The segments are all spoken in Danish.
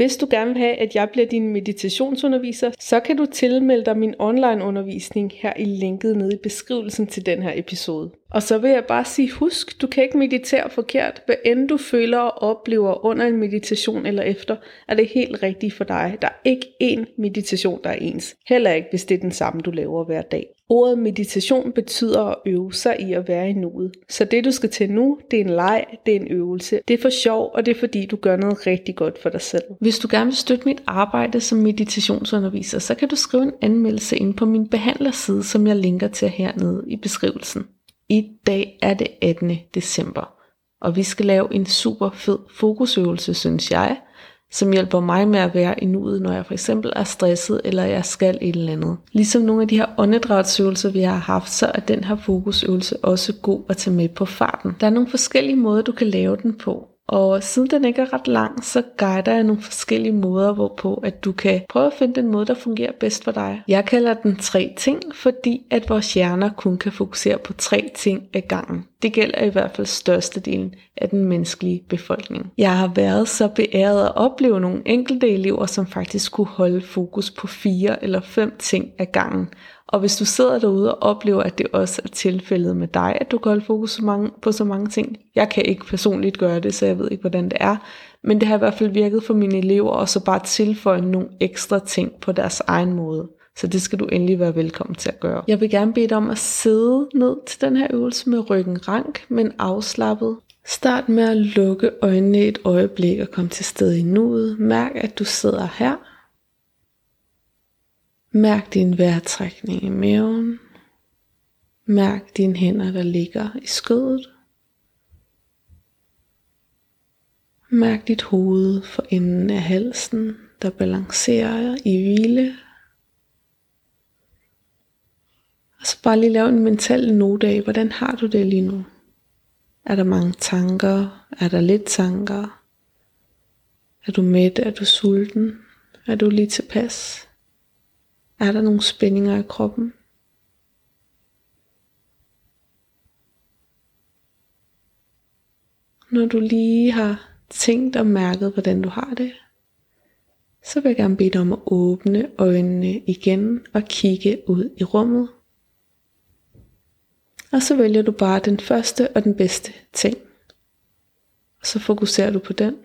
Hvis du gerne vil have, at jeg bliver din meditationsunderviser, så kan du tilmelde dig min online undervisning her i linket nede i beskrivelsen til den her episode. Og så vil jeg bare sige, husk, du kan ikke meditere forkert. Hvad end du føler og oplever under en meditation eller efter, er det helt rigtigt for dig. Der er ikke én meditation, der er ens. Heller ikke, hvis det er den samme, du laver hver dag. Ordet meditation betyder at øve sig i at være i nuet. Så det du skal til nu, det er en leg, det er en øvelse. Det er for sjov, og det er fordi du gør noget rigtig godt for dig selv. Hvis du gerne vil støtte mit arbejde som meditationsunderviser, så kan du skrive en anmeldelse ind på min behandlerside, som jeg linker til hernede i beskrivelsen. I dag er det 18. december, og vi skal lave en super fed fokusøvelse, synes jeg, som hjælper mig med at være i nuet, når jeg for eksempel er stresset, eller jeg skal et eller andet. Ligesom nogle af de her åndedrætsøvelser, vi har haft, så er den her fokusøvelse også god at tage med på farten. Der er nogle forskellige måder, du kan lave den på. Og siden den ikke er ret lang, så guider jeg nogle forskellige måder, hvorpå at du kan prøve at finde den måde, der fungerer bedst for dig. Jeg kalder den tre ting, fordi at vores hjerner kun kan fokusere på tre ting ad gangen. Det gælder i hvert fald størstedelen af den menneskelige befolkning. Jeg har været så beæret at opleve nogle enkelte elever, som faktisk kunne holde fokus på fire eller fem ting ad gangen. Og hvis du sidder derude og oplever, at det også er tilfældet med dig, at du kan holde fokus så mange, på så mange ting. Jeg kan ikke personligt gøre det, så jeg ved ikke, hvordan det er. Men det har i hvert fald virket for mine elever, og så bare tilføje nogle ekstra ting på deres egen måde. Så det skal du endelig være velkommen til at gøre. Jeg vil gerne bede dig om at sidde ned til den her øvelse med ryggen rank, men afslappet. Start med at lukke øjnene et øjeblik og komme til stede i nuet. Mærk, at du sidder her Mærk din vejrtrækning i maven. Mærk dine hænder, der ligger i skødet. Mærk dit hoved for enden af halsen, der balancerer i hvile. Og så bare lige lave en mental note af, hvordan har du det lige nu? Er der mange tanker? Er der lidt tanker? Er du mæt? Er du sulten? Er du lige tilpas? Er der nogle spændinger i kroppen? Når du lige har tænkt og mærket, hvordan du har det, så vil jeg gerne bede dig om at åbne øjnene igen og kigge ud i rummet. Og så vælger du bare den første og den bedste ting. Og så fokuserer du på den.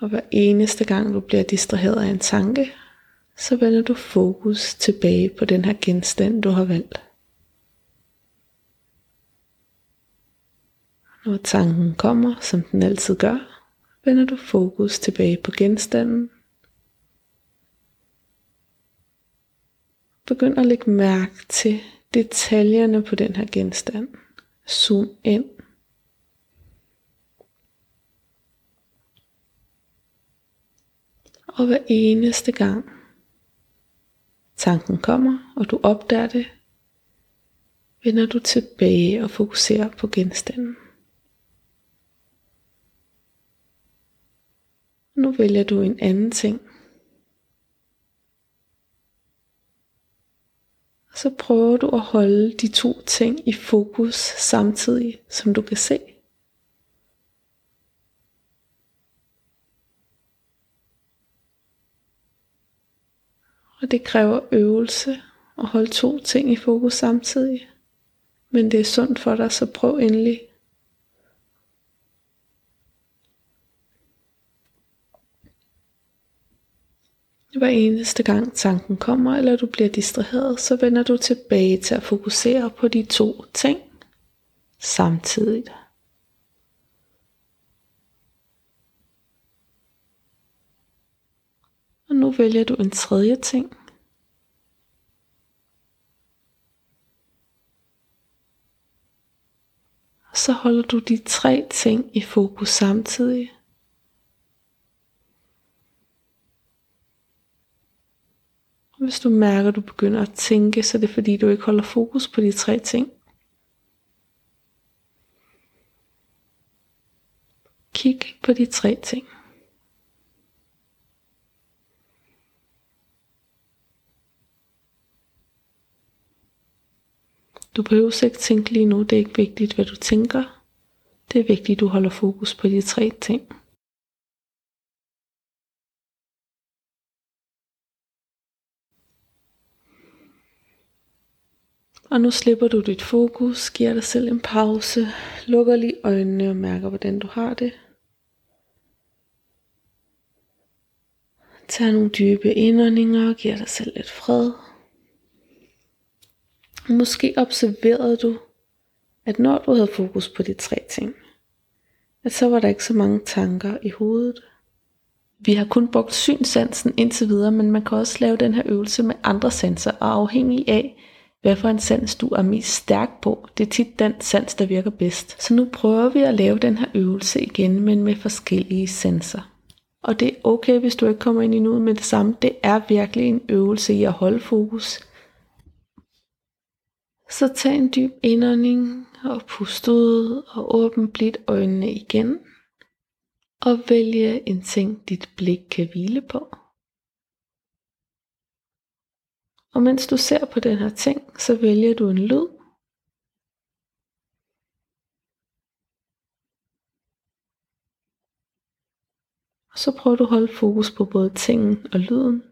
Og hver eneste gang du bliver distraheret af en tanke, så vender du fokus tilbage på den her genstand, du har valgt. Når tanken kommer, som den altid gør, vender du fokus tilbage på genstanden. Begynd at lægge mærke til detaljerne på den her genstand. Zoom ind. Og hver eneste gang tanken kommer, og du opdager det, vender du tilbage og fokuserer på genstanden. Nu vælger du en anden ting. Og så prøver du at holde de to ting i fokus samtidig, som du kan se. Og det kræver øvelse at holde to ting i fokus samtidig. Men det er sundt for dig, så prøv endelig. Hver eneste gang tanken kommer, eller du bliver distraheret, så vender du tilbage til at fokusere på de to ting samtidig. Og nu vælger du en tredje ting. Og så holder du de tre ting i fokus samtidig. Hvis du mærker, at du begynder at tænke, så er det fordi, du ikke holder fokus på de tre ting. Kig på de tre ting. Du behøver ikke tænke lige nu, det er ikke vigtigt, hvad du tænker. Det er vigtigt, at du holder fokus på de tre ting. Og nu slipper du dit fokus, giver dig selv en pause, lukker lige øjnene og mærker, hvordan du har det. Tag nogle dybe indåndinger og giver dig selv lidt fred. Måske observerede du, at når du havde fokus på de tre ting, at så var der ikke så mange tanker i hovedet. Vi har kun brugt synsansen indtil videre, men man kan også lave den her øvelse med andre sanser, og afhængig af, hvad for en sans du er mest stærk på. Det er tit den sans, der virker bedst. Så nu prøver vi at lave den her øvelse igen, men med forskellige sanser. Og det er okay, hvis du ikke kommer ind i nuet med det samme. Det er virkelig en øvelse i at holde fokus. Så tag en dyb indånding og pust ud og åbn blidt øjnene igen. Og vælge en ting, dit blik kan hvile på. Og mens du ser på den her ting, så vælger du en lyd. Og så prøver du at holde fokus på både tingen og lyden.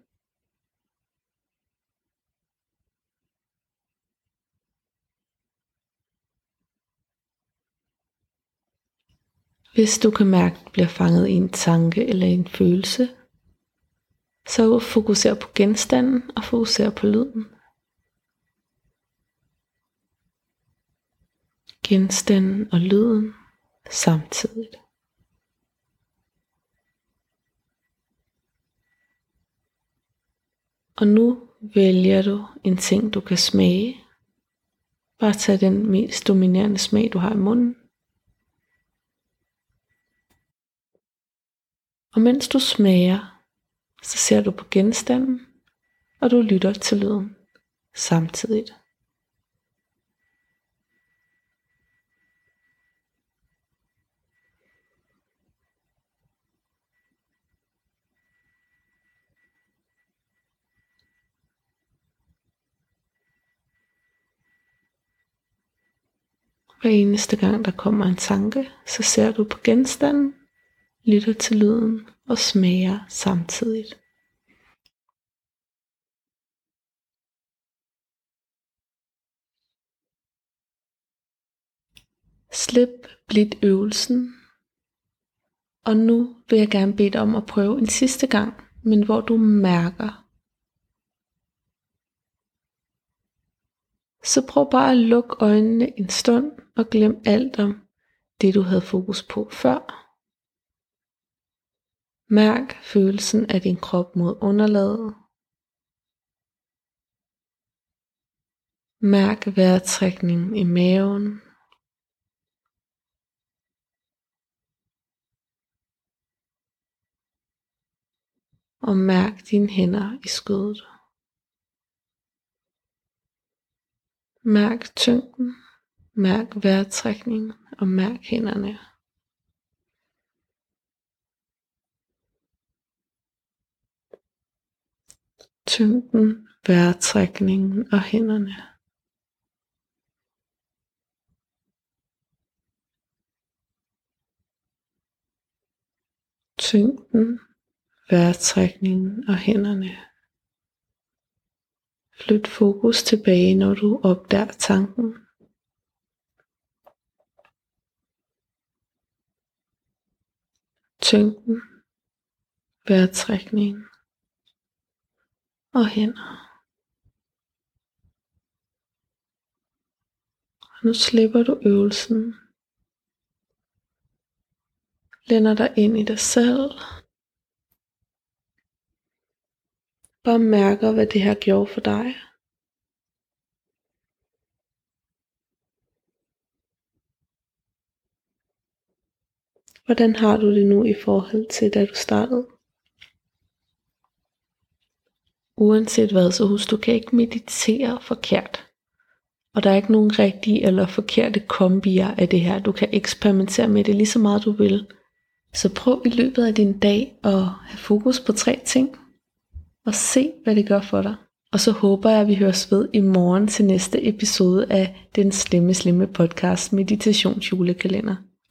Hvis du kan mærke, at du bliver fanget i en tanke eller en følelse, så fokuser på genstanden og fokuser på lyden. Genstanden og lyden samtidig. Og nu vælger du en ting, du kan smage. Bare tag den mest dominerende smag, du har i munden. Og mens du smager, så ser du på genstanden, og du lytter til lyden samtidig. Hver eneste gang der kommer en tanke, så ser du på genstanden, lytter til lyden og smager samtidig. Slip blidt øvelsen, og nu vil jeg gerne bede dig om at prøve en sidste gang, men hvor du mærker. Så prøv bare at lukke øjnene en stund og glem alt om det du havde fokus på før. Mærk følelsen af din krop mod underlaget. Mærk vejrtrækningen i maven. Og mærk dine hænder i skødet. Mærk tyngden, mærk vejrtrækningen og mærk hænderne. Tyngden, vejrtrækningen og hænderne. Tyngden, vejrtrækningen og hænderne. Flyt fokus tilbage, når du opdager tanken. Tyngden, vejrtrækningen og hænder. Og nu slipper du øvelsen. Lænder dig ind i dig selv. Bare mærker, hvad det her gjorde for dig. Hvordan har du det nu i forhold til, da du startede? Uanset hvad, så husk, du kan ikke meditere forkert. Og der er ikke nogen rigtige eller forkerte kombier af det her. Du kan eksperimentere med det lige så meget du vil. Så prøv i løbet af din dag at have fokus på tre ting og se, hvad det gør for dig. Og så håber jeg, at vi høres ved i morgen til næste episode af Den Slemme Slemme Podcast Meditationsjulekalender.